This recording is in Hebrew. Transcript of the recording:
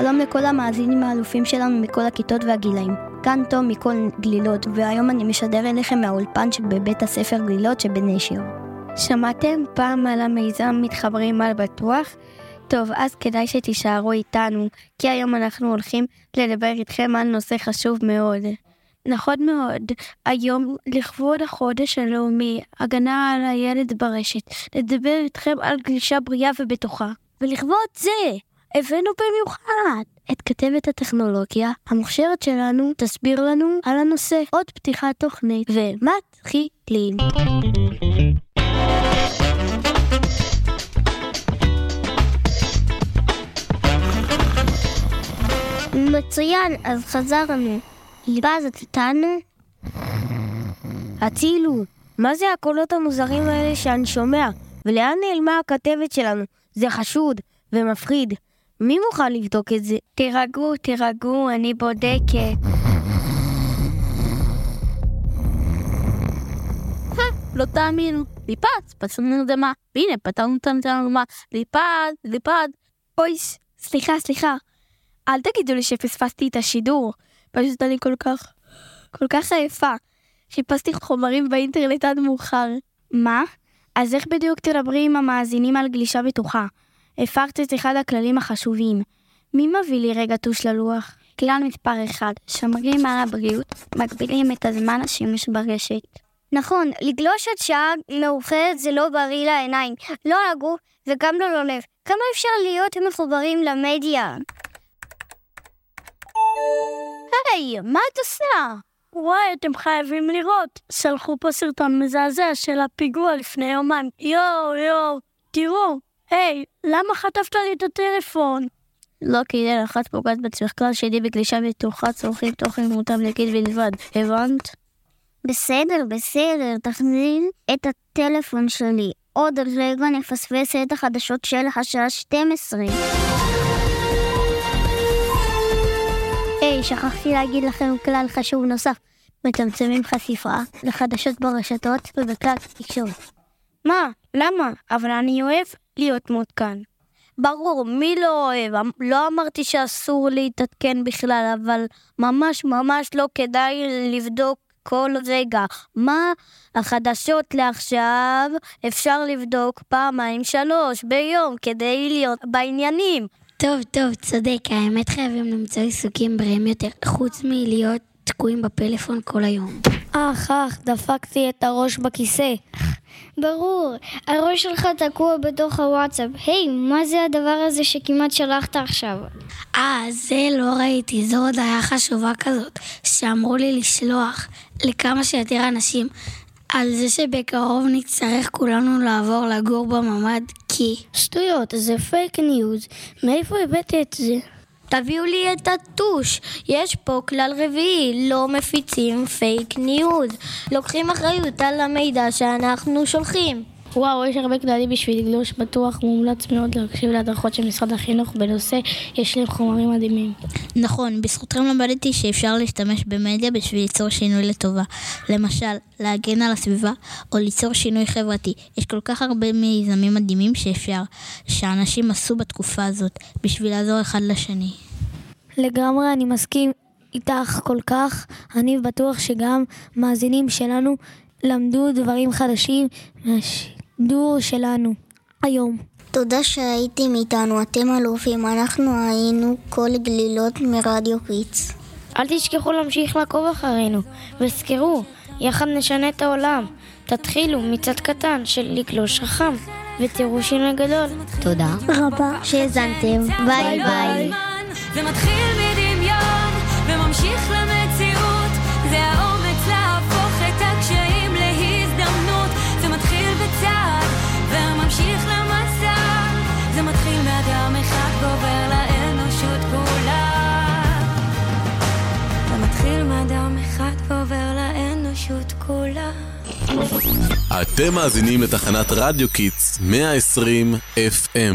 שלום לכל המאזינים האלופים שלנו מכל הכיתות והגילאים. כאן תום מכל גלילות, והיום אני משדר אליכם מהאולפן שבבית הספר גלילות שבנשר. שמעתם פעם על המיזם מתחברים על בטוח? טוב, אז כדאי שתישארו איתנו, כי היום אנחנו הולכים לדבר איתכם על נושא חשוב מאוד. נכון מאוד, היום לכבוד החודש הלאומי, הגנה על הילד ברשת, לדבר איתכם על גלישה בריאה ובטוחה. ולכבוד זה, הבאנו במיוחד את כתבת הטכנולוגיה המוכשרת שלנו תסביר לנו על הנושא. עוד פתיחת תוכנית ומתחילים. מצוין, אז חזרנו. ליבאז, את איתנו? הצילו, מה זה הקולות המוזרים האלה שאני שומע? ולאן נעלמה הכתבת שלנו? זה חשוד ומפחיד. מי מוכן לבדוק את זה? תירגעו, תירגעו, אני בודקת. לא תאמינו, ליפז, פצענו נרדמה, והנה פתרנו את הנרדמה, ליפז, ליפז. אוי, סליחה, סליחה. אל תגידו לי שפספסתי את השידור. פשוט אני כל כך, כל כך עייפה. חיפשתי חומרים באינטרנט עד מאוחר. מה? אז איך בדיוק תדברי עם המאזינים על גלישה בטוחה? הפרת את אחד הכללים החשובים. מי מביא לי רגע טוש ללוח? כלל מספר 1, שומרים על הבריאות, מגבילים את הזמן השימוש ברשת. נכון, לגלוש עד שעה מאוחרת זה לא בריא לעיניים, לא לגוף וגם לא ללב. כמה אפשר להיות מחוברים למדיה? היי, מה את עושה? וואי, אתם חייבים לראות. שלחו פה סרטון מזעזע של הפיגוע לפני יומיים. יואו, יואו, תראו. היי, למה חטפת לי את הטלפון? לא כי כדאי לחץ פוגעת בעצמך כלל שלי בגלישה בטוחה צורכים תוכן מותאם לגיל בלבד, הבנת? בסדר, בסדר, תחזין את הטלפון שלי. עוד רגע נפספס את החדשות של השעה 12. היי, שכחתי להגיד לכם כלל חשוב נוסף. מצמצמים חשיפה לחדשות ברשתות ובכלל תקשורת. מה? למה? אבל אני אוהב להיות מעודכן. ברור, מי לא אוהב? אמ, לא אמרתי שאסור להתעדכן בכלל, אבל ממש ממש לא כדאי לבדוק כל רגע. מה החדשות לעכשיו? אפשר לבדוק פעמיים שלוש ביום כדי להיות בעניינים. טוב, טוב, צודק, האמת חייבים למצוא עיסוקים בריאים יותר, חוץ מלהיות תקועים בפלאפון כל היום. אך, אך, דפקתי את הראש בכיסא. ברור, הראש שלך תקוע בתוך הוואטסאפ. היי, מה זה הדבר הזה שכמעט שלחת עכשיו? אה, זה לא ראיתי, זו הודעה חשובה כזאת, שאמרו לי לשלוח לכמה שיותר אנשים. על זה שבקרוב נצטרך כולנו לעבור לגור בממ"ד כי... שטויות, זה fake news. מאיפה הבאת את זה? תביאו לי את הטוש. יש פה כלל רביעי, לא מפיצים fake news. לוקחים אחריות על המידע שאנחנו שולחים. וואו, יש הרבה כללים בשביל גלישה בטוח, מומלץ מאוד להקשיב להדרכות של משרד החינוך בנושא יש להם חומרים מדהימים. נכון, בזכותכם למדתי שאפשר להשתמש במדיה בשביל ליצור שינוי לטובה. למשל, להגן על הסביבה או ליצור שינוי חברתי. יש כל כך הרבה מיזמים מדהימים שאפשר, שאנשים עשו בתקופה הזאת, בשביל לעזור אחד לשני. לגמרי, אני מסכים איתך כל כך. אני בטוח שגם מאזינים שלנו למדו דברים חדשים. דור שלנו, היום. תודה שהייתם איתנו, אתם אלופים, אנחנו היינו קול גלילות מרדיו קידס. אל תשכחו להמשיך לעקוב אחרינו, וזכרו, יחד נשנה את העולם. תתחילו מצד קטן של לגלוש חכם, ותראו שינוי גדול. תודה רבה שהאזנתם, ביי ביי. זה מתחיל מדמיון, וממשיך למציאות, מאדם אחד ועובר לאנושות כולה. זה מתחיל מאדם אחד ועובר לאנושות כולה. אתם מאזינים לתחנת רדיו קידס 120 FM